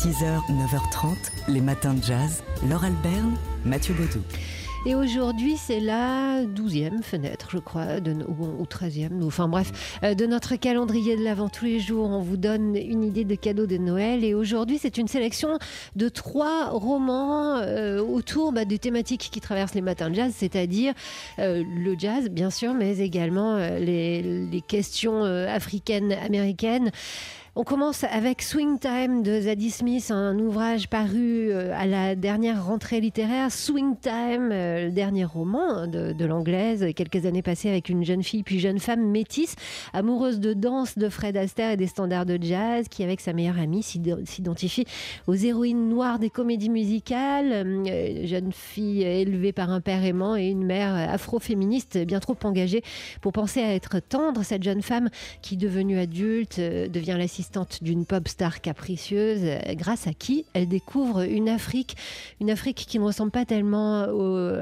6h, 9h30, les matins de jazz. Laure Alberne, Mathieu Baudou. Et aujourd'hui, c'est la douzième fenêtre, je crois, de, ou, 13e, enfin bref, euh, de notre calendrier de l'Avent. Tous les jours, on vous donne une idée de cadeau de Noël. Et aujourd'hui, c'est une sélection de trois romans euh, autour bah, des thématiques qui traversent les matins de jazz, c'est-à-dire euh, le jazz, bien sûr, mais également les, questions africaines, américaines. On commence avec Swing Time de Zadie Smith, un ouvrage paru euh, à la dernière rentrée littéraire. Swing Time, euh, le dernier roman de, l'anglaise, quelques années passées avec une jeune fille puis jeune femme métisse, amoureuse de danse de Fred Astaire et des standards de jazz, qui avec sa meilleure amie s'identifie aux héroïnes noires des comédies musicales. Euh, jeune fille élevée par un père aimant et une mère afro-féministe bien trop engagée pour penser à être tendre. Cette jeune femme qui, devenue adulte, devient la d'une pop star capricieuse, grâce à qui elle découvre une Afrique, une Afrique qui ne ressemble pas tellement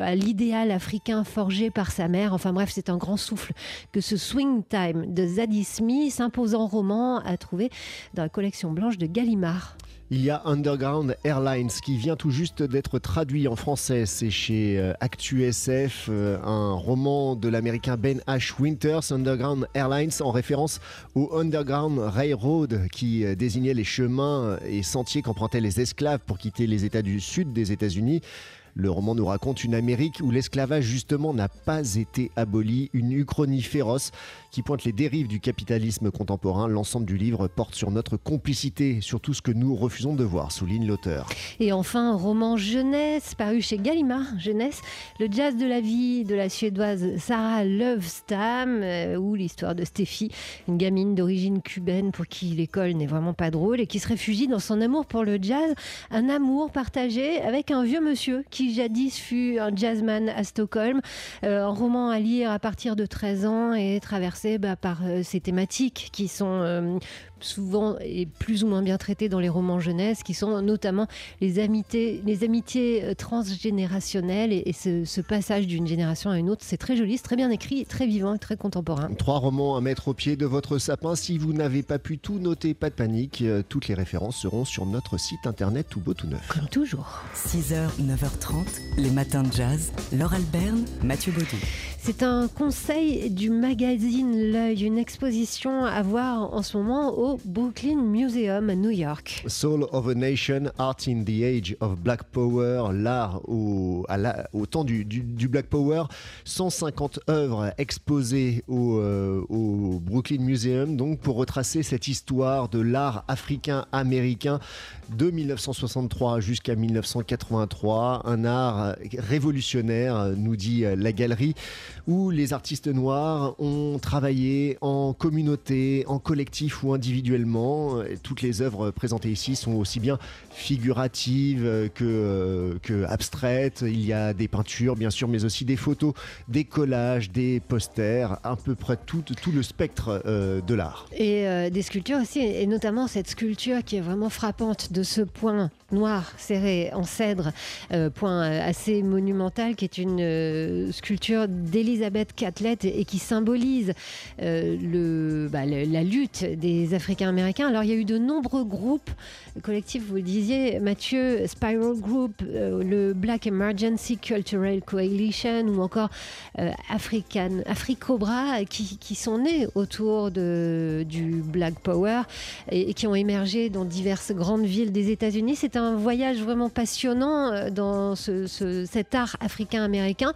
à l'idéal africain forgé par sa mère. Enfin bref, c'est un grand souffle que ce Swing Time de Zadie Smith, imposant roman, a trouvé dans la collection blanche de Gallimard. Il y a Underground Airlines qui vient tout juste d'être traduit en français. C'est chez euh, ActuSF, euh, un roman de l'américain Ben Ash Winters, Underground Airlines, en référence au Underground Railroad qui euh, désignait les chemins et sentiers qu'empruntaient les esclaves pour quitter les États du sud des États-Unis. Le roman nous raconte une Amérique où l'esclavage justement n'a pas été aboli, une uchronie féroce qui pointe les dérives du capitalisme contemporain. L'ensemble du livre porte sur notre complicité, sur tout ce que nous refusons de voir, souligne l'auteur. Et enfin, roman jeunesse paru chez Gallimard, jeunesse, le jazz de la vie de la suédoise Sarah Lovestam, euh, ou l'histoire de Steffi, une gamine d'origine cubaine pour qui l'école n'est vraiment pas drôle et qui se réfugie dans son amour pour le jazz, un amour partagé avec un vieux monsieur qui jadis fut un jazzman à Stockholm. Euh, un roman à lire à partir de 13 ans et traversé bah, par euh, ces thématiques qui sont euh, souvent et plus ou moins bien traitées dans les romans jeunesse, qui sont notamment les amitiés, les amitiés transgénérationnelles et, ce, passage d'une génération à une autre. C'est très joli, c'est très bien écrit, très vivant et très contemporain. Trois romans à mettre au pied de votre sapin. Si vous n'avez pas pu tout noter, pas de panique. Toutes les références seront sur notre site internet tout beau tout neuf. Comme toujours. 6h, 9h30 les matins de jazz. Laure Alberne, Mathieu Baudou. C'est un conseil du magazine L'œil, une exposition à voir en ce moment au Brooklyn Museum à New York. Soul of a Nation, Art in the Age of Black Power, l'art au, temps du, Black Power, 150 œuvres exposées au, euh, au Brooklyn Museum, donc pour retracer cette histoire de l'art africain-américain de 1963 jusqu'à 1983, un art révolutionnaire, nous dit la galerie où les artistes noirs ont travaillé en communauté, en collectif ou individuellement. Toutes les œuvres présentées ici sont aussi bien figuratives que, que abstraites. Il y a des peintures, bien sûr, mais aussi des photos, des collages, des posters, à peu près tout, tout le spectre euh, de l'art. Et euh, des sculptures aussi, et notamment cette sculpture qui est vraiment frappante de ce point noir serré en cèdre, euh, point assez monumental, qui est une sculpture d'Elisabeth Catlett et qui symbolise le, bah, la lutte des Africains-Américains. Alors il y a eu de nombreux groupes collectifs, vous le disiez, Mathieu, Spiral Group, euh, le Black Emergency Cultural Coalition ou encore euh, African, Africobra qui, sont nés autour de, du Black Power et, qui ont émergé dans diverses grandes villes des États-Unis. C'est un voyage vraiment passionnant euh, dans ce, ce, cet art africain-américain.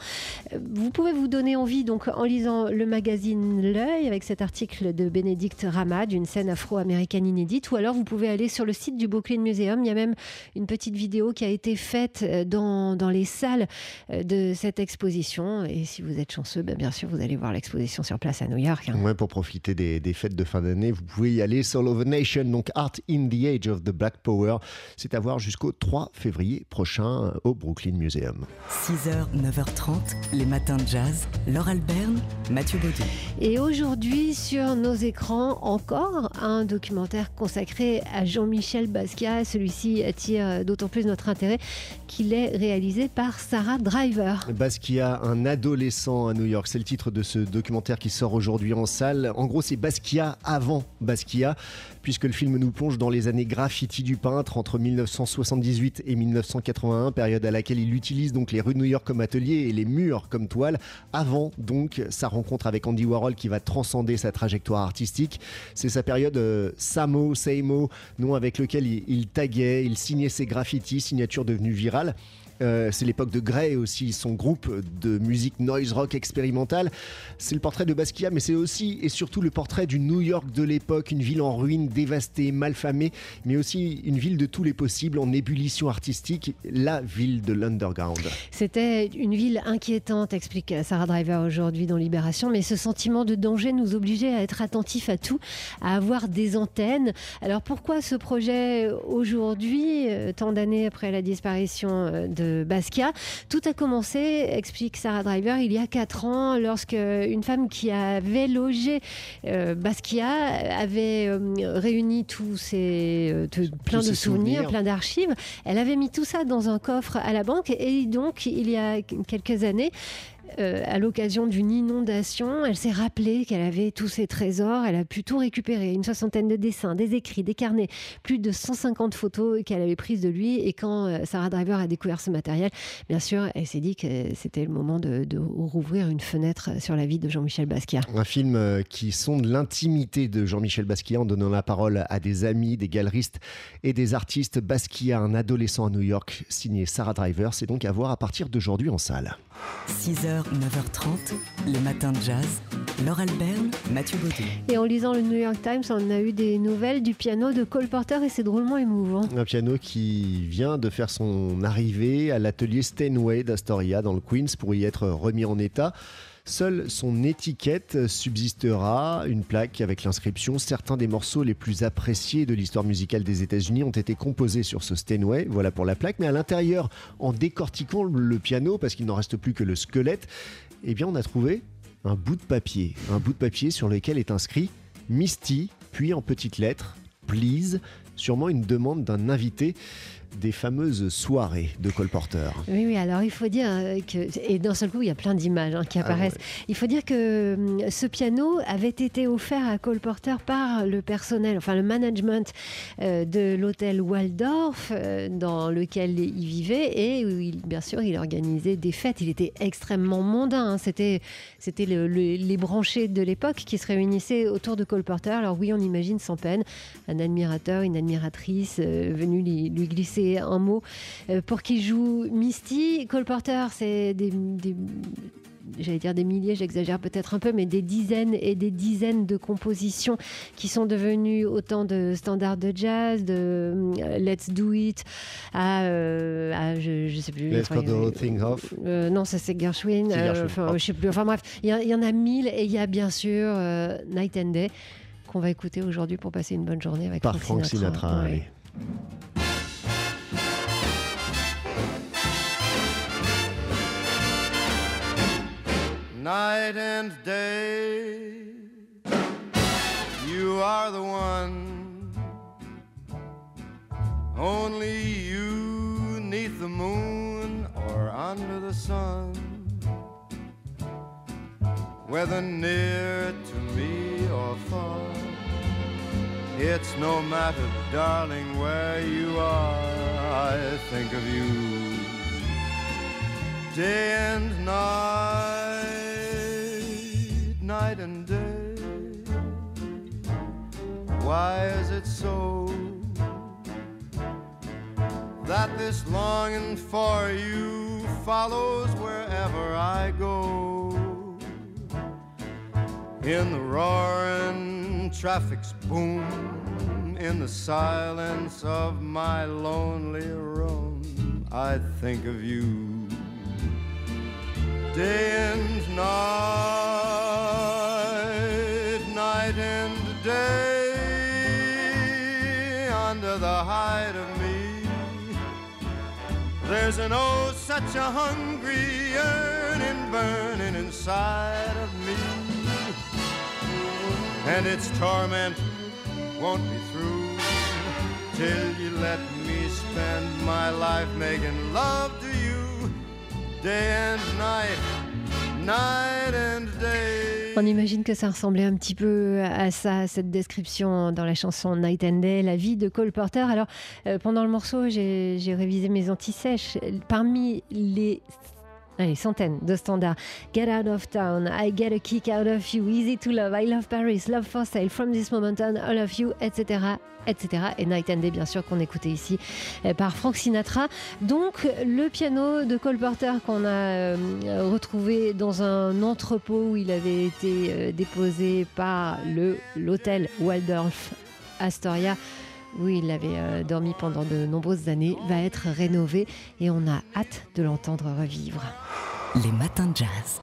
Vous pouvez vous donner envie donc en lisant le magazine L'œil avec cet article de Bénédicte Ramad, une scène afro-américaine inédite, ou alors vous pouvez aller sur le site du Brooklyn Museum. Il y a même une petite vidéo qui a été faite euh, dans, dans les salles euh, de cette exposition. Et si vous êtes chanceux, ben bien sûr, vous allez voir l'exposition sur place à New York. Hein. Ouais, pour profiter des, des, fêtes de fin d'année, vous pouvez y aller. Soul of a Nation, donc Art in the Age of the Black Power. C'est à voir jusqu'au 3 février prochain euh, au Brooklyn Museum. 6h, 9h30, les matins de jazz. Laure Alberne, Mathieu Baudou. Et aujourd'hui, sur nos écrans, encore un un documentaire consacré à Jean-Michel Basquiat. Celui-ci attire d'autant plus notre intérêt qu'il est réalisé par Sarah Driver. Basquiat, un adolescent à New York, c'est le titre de ce documentaire qui sort aujourd'hui en salle. En gros, c'est Basquiat avant Basquiat, puisque le film nous plonge dans les années graffiti du peintre entre 1978 et 1981, période à laquelle il utilise donc les rues de New York comme atelier et les murs comme toile, avant donc sa rencontre avec Andy Warhol qui va transcender sa trajectoire artistique. C'est sa période euh, Samo, Seimo, nom avec lequel il taguait, il signait ses graffitis, signature devenue virale. Euh, c'est l'époque de Grey aussi, son groupe de musique noise rock expérimentale. C'est le portrait de Basquiat, mais c'est aussi et surtout le portrait du New York de l'époque, une ville en ruine, dévastée, malfamée, mais aussi une ville de tous les possibles en ébullition artistique, la ville de l'underground. C'était une ville inquiétante, explique Sarah Driver aujourd'hui dans Libération, mais ce sentiment de danger nous obligeait à être attentifs à tout, à avoir des antennes. Alors pourquoi ce projet aujourd'hui, euh, tant d'années après la disparition euh, de Basquiat. Tout a commencé, explique Sarah Driver, il y a 4 ans, lorsque une femme qui avait logé euh, Basquiat avait euh, réuni tous ses euh, plein de souvenirs, plein d'archives. Elle avait mis tout ça dans un coffre à la banque et donc il y a quelques années, euh, à l'occasion d'une inondation, elle s'est rappelée qu'elle avait tous ses trésors, elle a pu tout récupérer, une soixantaine de dessins, des écrits, des carnets, plus de 150 photos qu'elle avait prises de lui. Et quand euh, Sarah Driver a découvert ce matériel, bien sûr, elle s'est dit que c'était le moment de, rouvrir une fenêtre sur la vie de Jean-Michel Basquiat. Un film euh, qui sonde l'intimité de Jean-Michel Basquiat en donnant la parole à des amis, des galeristes et des artistes. Basquiat, un adolescent à New York, signé Sarah Driver, c'est donc à voir à partir d'aujourd'hui en salle. 6h 9h30, le matin de jazz. Laure Albert, Mathieu Baudou. Et en lisant le New York Times, on a eu des nouvelles du piano de Cole Porter et c'est drôlement émouvant. Un piano qui vient de faire son arrivée à l'atelier Steinway d'Astoria dans le Queens pour y être remis en état. Seule son étiquette subsistera, une plaque avec l'inscription Certains des morceaux les plus appréciés de l'histoire musicale des États-Unis ont été composés sur ce Steinway. Voilà pour la plaque. Mais à l'intérieur, en décortiquant le piano, parce qu'il n'en reste plus que le squelette, eh bien, on a trouvé un bout de papier. Un bout de papier sur lequel est inscrit Misty, puis en petites lettres, Please, sûrement une demande d'un invité des fameuses soirées de Cole Porter. Oui, oui, alors il faut dire que, et d'un seul coup, il y a plein d'images hein, qui ah apparaissent. Il faut dire que hum, ce piano avait été offert à Cole Porter par le personnel, enfin le management euh, de l'hôtel Waldorf euh, dans lequel il vivait et où il, bien sûr, il organisait des fêtes. Il était extrêmement mondain. Hein. C'était, c'était les branchés de l'époque qui se réunissaient autour de Cole Porter. Alors oui, on imagine sans peine un admirateur, une admiratrice euh, venue lui glisser un mot euh, pour qui joue Misty. Cole Porter, c'est des, j'allais dire des milliers, j'exagère peut-être un peu, mais des dizaines et des dizaines de compositions qui sont devenues autant de standards de jazz, de euh, Let's Do It, à, euh, je, ne sais plus. Let's Cut the Whole Thing Off. non, ça c'est Gershwin. enfin, je sais plus. Enfin bref, il y, en a mille et il y a bien sûr Night and Day qu'on va écouter aujourd'hui pour passer une bonne journée avec Par Frank Sinatra. Night and day. You are the one, only you neath the moon or under the sun. Whether near to me or far, it's no matter, darling, where you are. I think of you day and night night and day. Why is it so that this longing for you follows wherever I go? In the roaring traffic's boom, in the silence of my lonely room, I think of you day and night There's an oh, such a hungry yearning burning inside of me. And its torment won't be through till you let me spend my life making love to you day and night, night and day. On imagine que ça ressemblait un petit peu à ça, cette description dans la chanson Night and Day, la vie de Cole Porter. Alors, euh, pendant le morceau, j'ai j'ai révisé mes antisèches. Parmi les Allez, centaines de standards. Get out of town, I get a kick out of you, easy to love, I love Paris, love for sale, from this moment on, all of you, etc. etc. Et Night and Day, bien sûr, qu'on écoutait ici euh, par Frank Sinatra. Donc, le piano de Cole Porter qu'on a euh, retrouvé dans un entrepôt où il avait été euh, déposé par l'hôtel Waldorf Astoria où il avait euh, dormi pendant de nombreuses années, va être rénové et on a hâte de l'entendre revivre. Les matins de jazz.